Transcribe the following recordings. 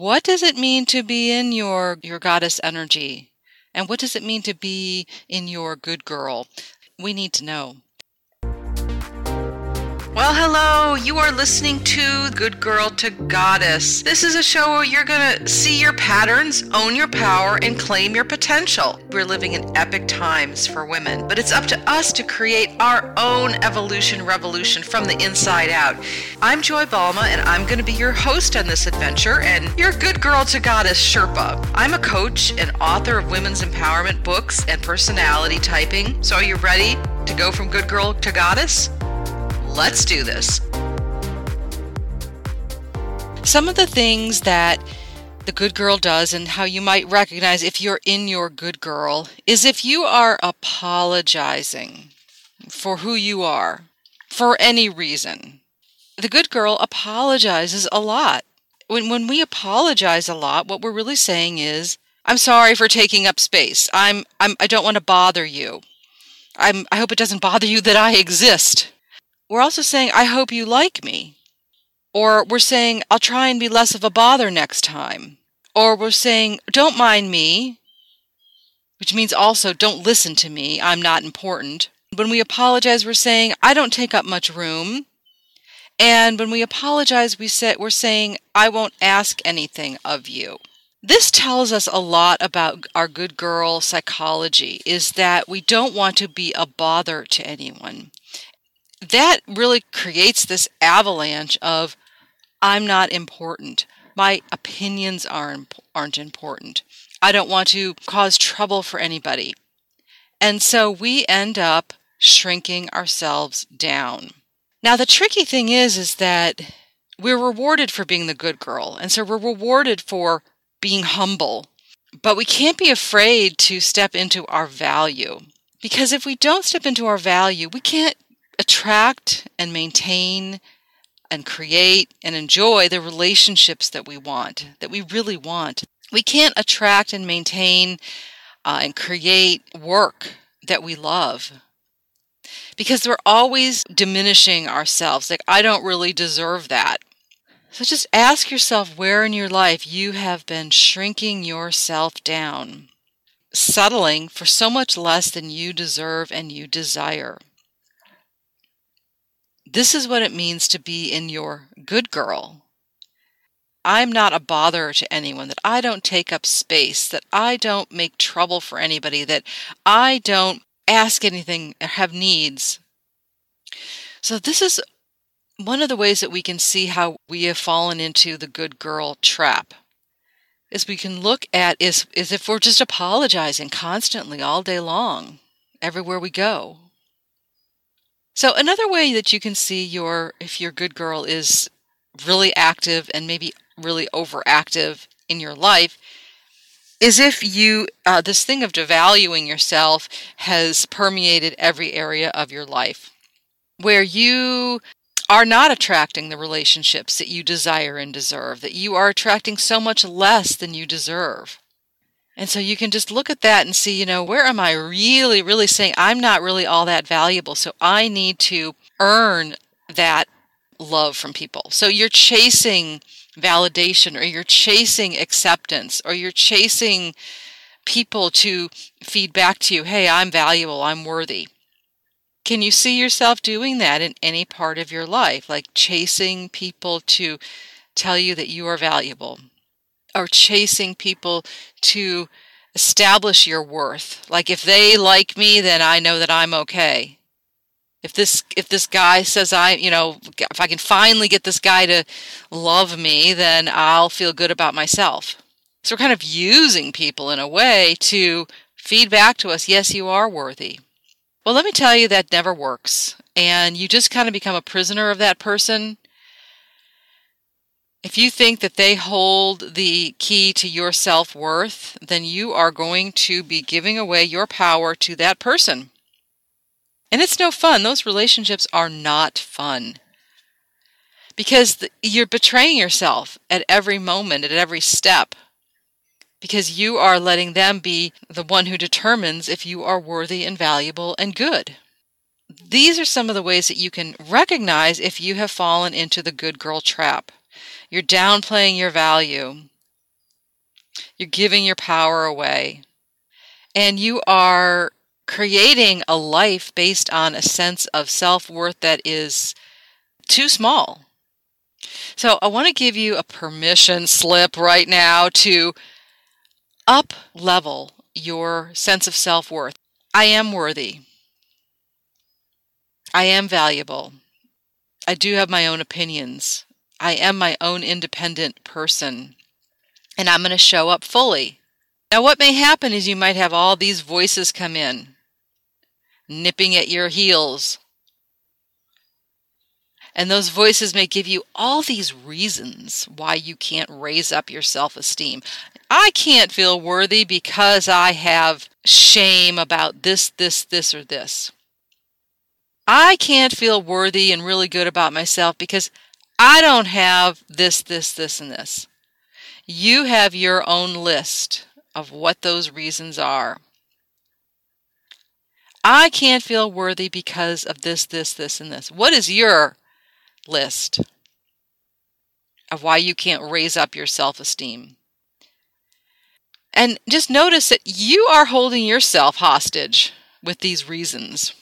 what does it mean to be in your, your goddess energy? And what does it mean to be in your good girl? We need to know. Well, hello. You are listening to Good Girl to Goddess. This is a show where you're going to see your patterns, own your power, and claim your potential. We're living in epic times for women, but it's up to us to create our own evolution revolution from the inside out. I'm Joy Balma, and I'm going to be your host on this adventure and your Good Girl to Goddess Sherpa. I'm a coach and author of women's empowerment books and personality typing. So, are you ready to go from Good Girl to Goddess? Let's do this. Some of the things that the good girl does and how you might recognize if you're in your good girl is if you are apologizing for who you are for any reason. The good girl apologizes a lot. When, when we apologize a lot, what we're really saying is, I'm sorry for taking up space. I'm, I'm, I don't want to bother you. I'm, I hope it doesn't bother you that I exist. We're also saying, I hope you like me. Or we're saying, I'll try and be less of a bother next time. Or we're saying, don't mind me, which means also don't listen to me. I'm not important. When we apologize, we're saying, I don't take up much room. And when we apologize, we say, we're saying, I won't ask anything of you. This tells us a lot about our good girl psychology is that we don't want to be a bother to anyone that really creates this avalanche of I'm not important. My opinions aren't, aren't important. I don't want to cause trouble for anybody. And so we end up shrinking ourselves down. Now the tricky thing is is that we're rewarded for being the good girl. And so we're rewarded for being humble. But we can't be afraid to step into our value. Because if we don't step into our value, we can't attract and maintain and create and enjoy the relationships that we want, that we really want. We can't attract and maintain uh, and create work that we love because we're always diminishing ourselves. Like, I don't really deserve that. So just ask yourself where in your life you have been shrinking yourself down, settling for so much less than you deserve and you desire. This is what it means to be in your good girl. I'm not a bother to anyone, that I don't take up space, that I don't make trouble for anybody, that I don't ask anything or have needs. So, this is one of the ways that we can see how we have fallen into the good girl trap. Is we can look at is, is if we're just apologizing constantly all day long, everywhere we go. So another way that you can see your if your good girl is really active and maybe really overactive in your life is if you uh, this thing of devaluing yourself has permeated every area of your life where you are not attracting the relationships that you desire and deserve that you are attracting so much less than you deserve and so you can just look at that and see, you know, where am I really, really saying I'm not really all that valuable? So I need to earn that love from people. So you're chasing validation or you're chasing acceptance or you're chasing people to feed back to you, hey, I'm valuable, I'm worthy. Can you see yourself doing that in any part of your life? Like chasing people to tell you that you are valuable, or chasing people to establish your worth. Like if they like me, then I know that I'm okay. If this if this guy says I, you know, if I can finally get this guy to love me, then I'll feel good about myself. So we're kind of using people in a way to feed back to us, yes, you are worthy. Well, let me tell you that never works. And you just kind of become a prisoner of that person if you think that they hold the key to your self worth, then you are going to be giving away your power to that person. And it's no fun. Those relationships are not fun. Because you're betraying yourself at every moment, at every step. Because you are letting them be the one who determines if you are worthy and valuable and good. These are some of the ways that you can recognize if you have fallen into the good girl trap. You're downplaying your value. You're giving your power away. And you are creating a life based on a sense of self worth that is too small. So I want to give you a permission slip right now to up level your sense of self worth. I am worthy. I am valuable. I do have my own opinions. I am my own independent person. And I'm going to show up fully. Now, what may happen is you might have all these voices come in, nipping at your heels. And those voices may give you all these reasons why you can't raise up your self esteem. I can't feel worthy because I have shame about this, this, this, or this. I can't feel worthy and really good about myself because I don't have this, this, this, and this. You have your own list of what those reasons are. I can't feel worthy because of this, this, this, and this. What is your list of why you can't raise up your self esteem? And just notice that you are holding yourself hostage with these reasons.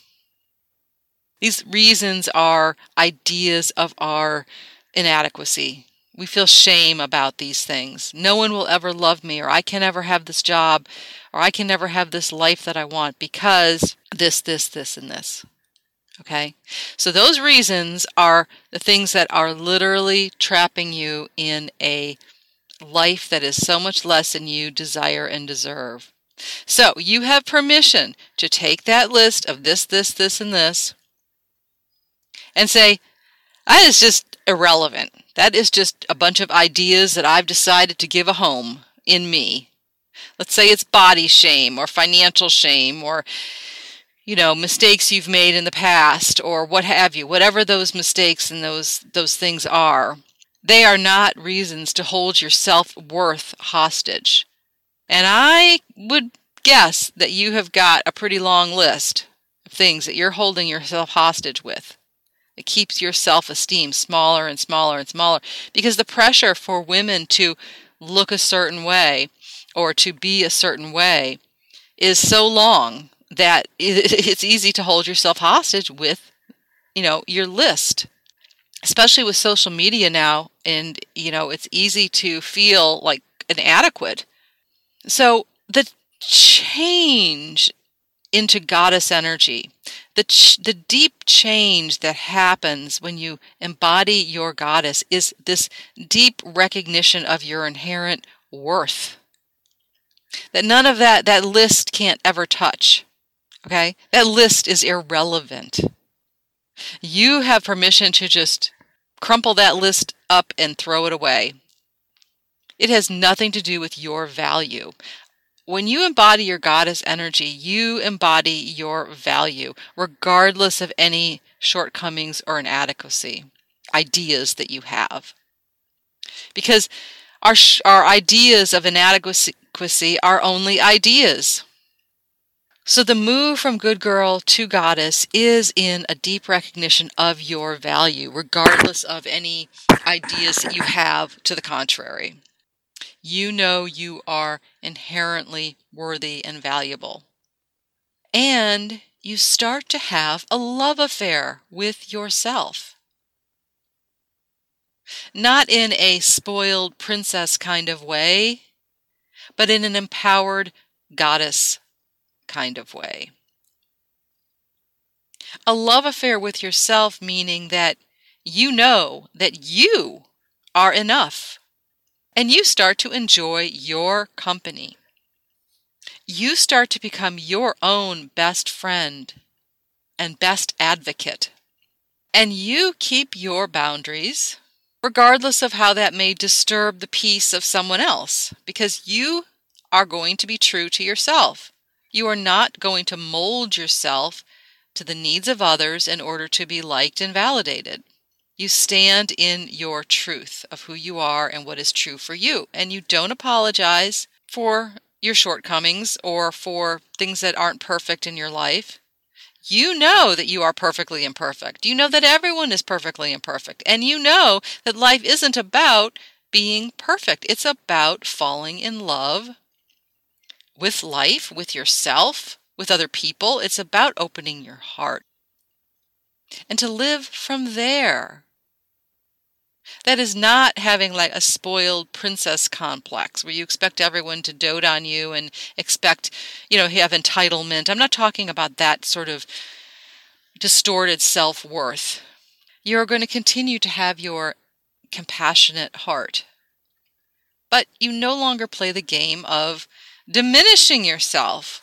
These reasons are ideas of our inadequacy. We feel shame about these things. No one will ever love me, or I can never have this job, or I can never have this life that I want because this, this, this, and this. Okay? So those reasons are the things that are literally trapping you in a life that is so much less than you desire and deserve. So you have permission to take that list of this, this, this, and this and say, that is just irrelevant. That is just a bunch of ideas that I've decided to give a home in me. Let's say it's body shame or financial shame or you know mistakes you've made in the past or what have you whatever those mistakes and those those things are they are not reasons to hold your self-worth hostage and i would guess that you have got a pretty long list of things that you're holding yourself hostage with it keeps your self esteem smaller and smaller and smaller because the pressure for women to look a certain way or to be a certain way is so long that it's easy to hold yourself hostage with you know your list especially with social media now. And you know it's easy to feel like inadequate. So the change into goddess energy the, ch- the deep change that happens when you embody your goddess is this deep recognition of your inherent worth. That none of that, that list can't ever touch. Okay? That list is irrelevant. You have permission to just crumple that list up and throw it away. It has nothing to do with your value when you embody your goddess energy, you embody your value, regardless of any shortcomings or inadequacy, ideas that you have. Because our, our ideas of inadequacy are only ideas. So the move from good girl to goddess is in a deep recognition of your value, regardless of any ideas that you have to the contrary you know you are inherently worthy and valuable. And you start to have a love affair with yourself. Not in a spoiled princess kind of way, but in an empowered goddess kind of way. A love affair with yourself, meaning that you know that you are enough and you start to enjoy your company. You start to become your own best friend and best advocate. And you keep your boundaries, regardless of how that may disturb the peace of someone else, because you are going to be true to yourself. You are not going to mold yourself to the needs of others in order to be liked and validated. You stand in your truth of who you are and what is true for you. And you don't apologize for your shortcomings or for things that aren't perfect in your life. You know that you are perfectly imperfect. You know that everyone is perfectly imperfect. And you know that life isn't about being perfect. It's about falling in love with life, with yourself, with other people. It's about opening your heart. And to live from there. That is not having like a spoiled princess complex where you expect everyone to dote on you and expect, you know, have entitlement. I'm not talking about that sort of distorted self worth. You're going to continue to have your compassionate heart. But you no longer play the game of diminishing yourself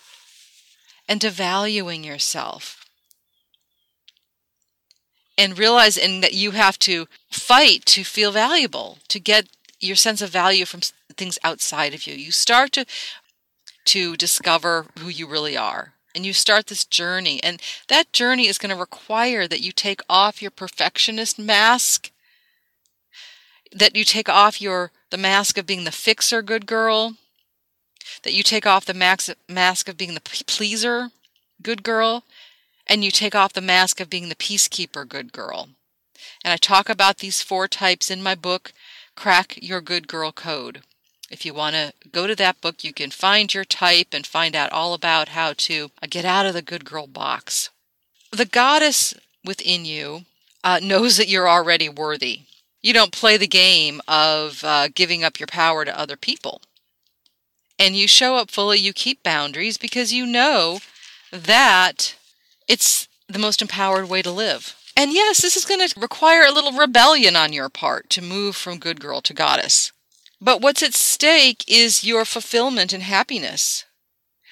and devaluing yourself. And realize realizing that you have to fight to feel valuable, to get your sense of value from things outside of you. You start to to discover who you really are. And you start this journey. And that journey is going to require that you take off your perfectionist mask, that you take off your the mask of being the fixer good girl, that you take off the max, mask of being the pleaser good girl, and you take off the mask of being the peacekeeper good girl. And I talk about these four types in my book, Crack Your Good Girl Code. If you want to go to that book, you can find your type and find out all about how to uh, get out of the good girl box. The goddess within you uh, knows that you're already worthy. You don't play the game of uh, giving up your power to other people. And you show up fully, you keep boundaries because you know that it's the most empowered way to live. And yes, this is going to require a little rebellion on your part to move from good girl to goddess. But what's at stake is your fulfillment and happiness.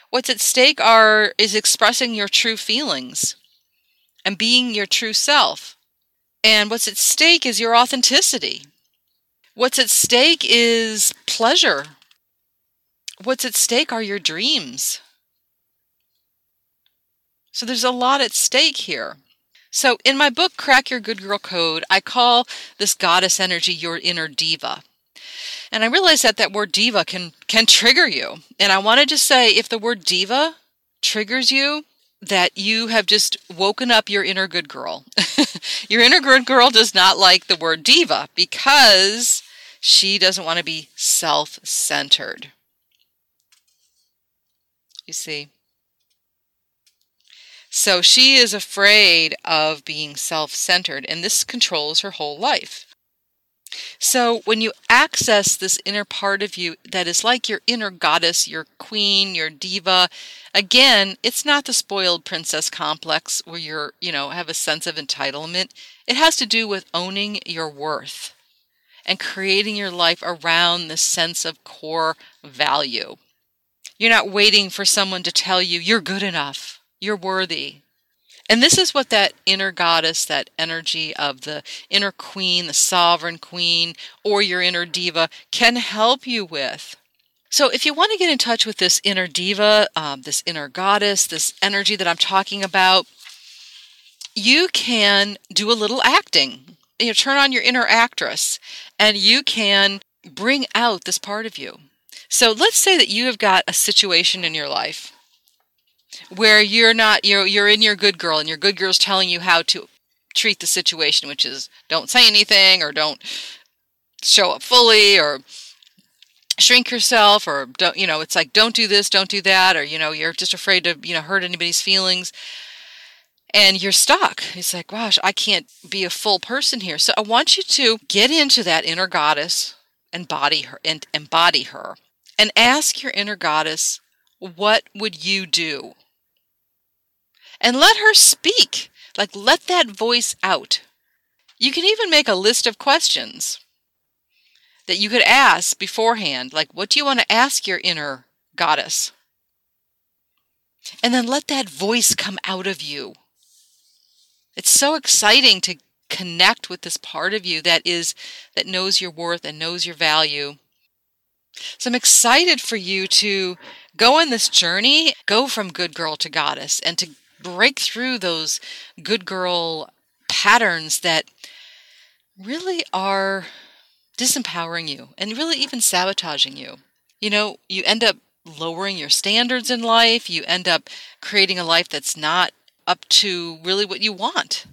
What's at stake are is expressing your true feelings and being your true self. And what's at stake is your authenticity. What's at stake is pleasure. What's at stake are your dreams. So there's a lot at stake here. So in my book, Crack Your Good Girl Code, I call this goddess energy your inner diva. And I realize that that word diva can can trigger you. And I wanted to say if the word diva triggers you, that you have just woken up your inner good girl. your inner good girl does not like the word diva because she doesn't want to be self-centered. You see? So she is afraid of being self centered, and this controls her whole life. So when you access this inner part of you that is like your inner goddess, your queen, your diva, again, it's not the spoiled princess complex where you're, you know, have a sense of entitlement. It has to do with owning your worth and creating your life around this sense of core value. You're not waiting for someone to tell you you're good enough, you're worthy, and this is what that inner goddess, that energy of the inner queen, the sovereign queen, or your inner diva can help you with. So, if you want to get in touch with this inner diva, um, this inner goddess, this energy that I'm talking about, you can do a little acting. You know, turn on your inner actress, and you can bring out this part of you. So, let's say that you have got a situation in your life where you're not you're you're in your good girl and your good girl's telling you how to treat the situation, which is don't say anything or don't show up fully or shrink yourself or don't you know it's like don't do this don't do that or you know you're just afraid to you know hurt anybody's feelings. And you're stuck. It's like gosh i can't be a full person here. So i want you to get into that inner goddess and body her and embody her and ask your inner goddess what would you do and let her speak. Like, let that voice out. You can even make a list of questions that you could ask beforehand. Like, what do you want to ask your inner goddess? And then let that voice come out of you. It's so exciting to connect with this part of you that is that knows your worth and knows your value. So I'm excited for you to go on this journey, go from good girl to goddess and to break through those good girl patterns that really are disempowering you and really even sabotaging you. You know, you end up lowering your standards in life, you end up creating a life that's not up to really what you want.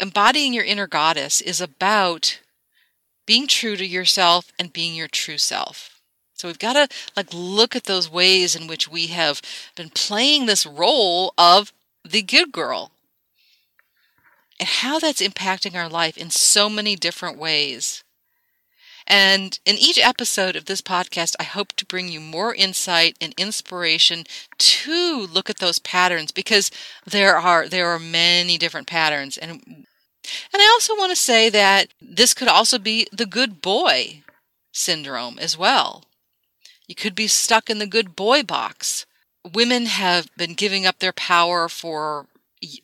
Embodying your inner goddess is about being true to yourself and being your true self. So we've got to like look at those ways in which we have been playing this role of the good girl and how that's impacting our life in so many different ways. And in each episode of this podcast, I hope to bring you more insight and inspiration to look at those patterns because there are there are many different patterns and and I also want to say that this could also be the good boy syndrome as well. You could be stuck in the good boy box. Women have been giving up their power for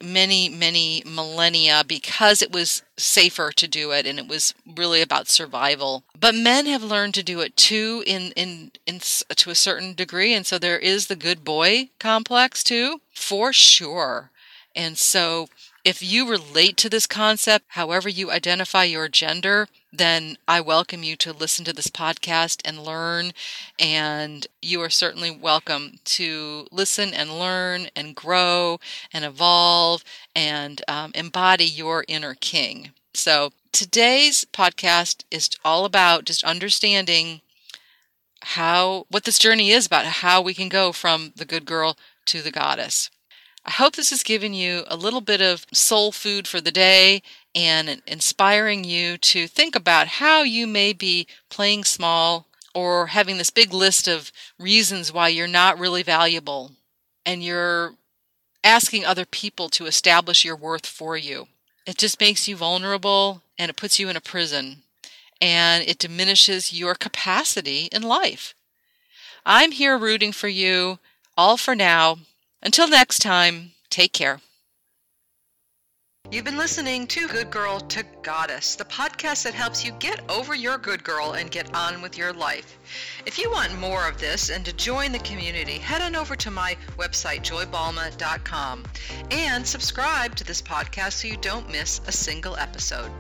many, many millennia because it was safer to do it and it was really about survival. But men have learned to do it too in, in, in to a certain degree. And so there is the good boy complex too, for sure. And so if you relate to this concept, however you identify your gender, then I welcome you to listen to this podcast and learn. And you are certainly welcome to listen and learn and grow and evolve and um, embody your inner king. So today's podcast is all about just understanding how what this journey is about how we can go from the good girl to the goddess I hope this has given you a little bit of soul food for the day and inspiring you to think about how you may be playing small or having this big list of reasons why you're not really valuable and you're asking other people to establish your worth for you. It just makes you vulnerable and it puts you in a prison and it diminishes your capacity in life. I'm here rooting for you, all for now. Until next time, take care. You've been listening to Good Girl to Goddess, the podcast that helps you get over your good girl and get on with your life. If you want more of this and to join the community, head on over to my website, joybalma.com, and subscribe to this podcast so you don't miss a single episode.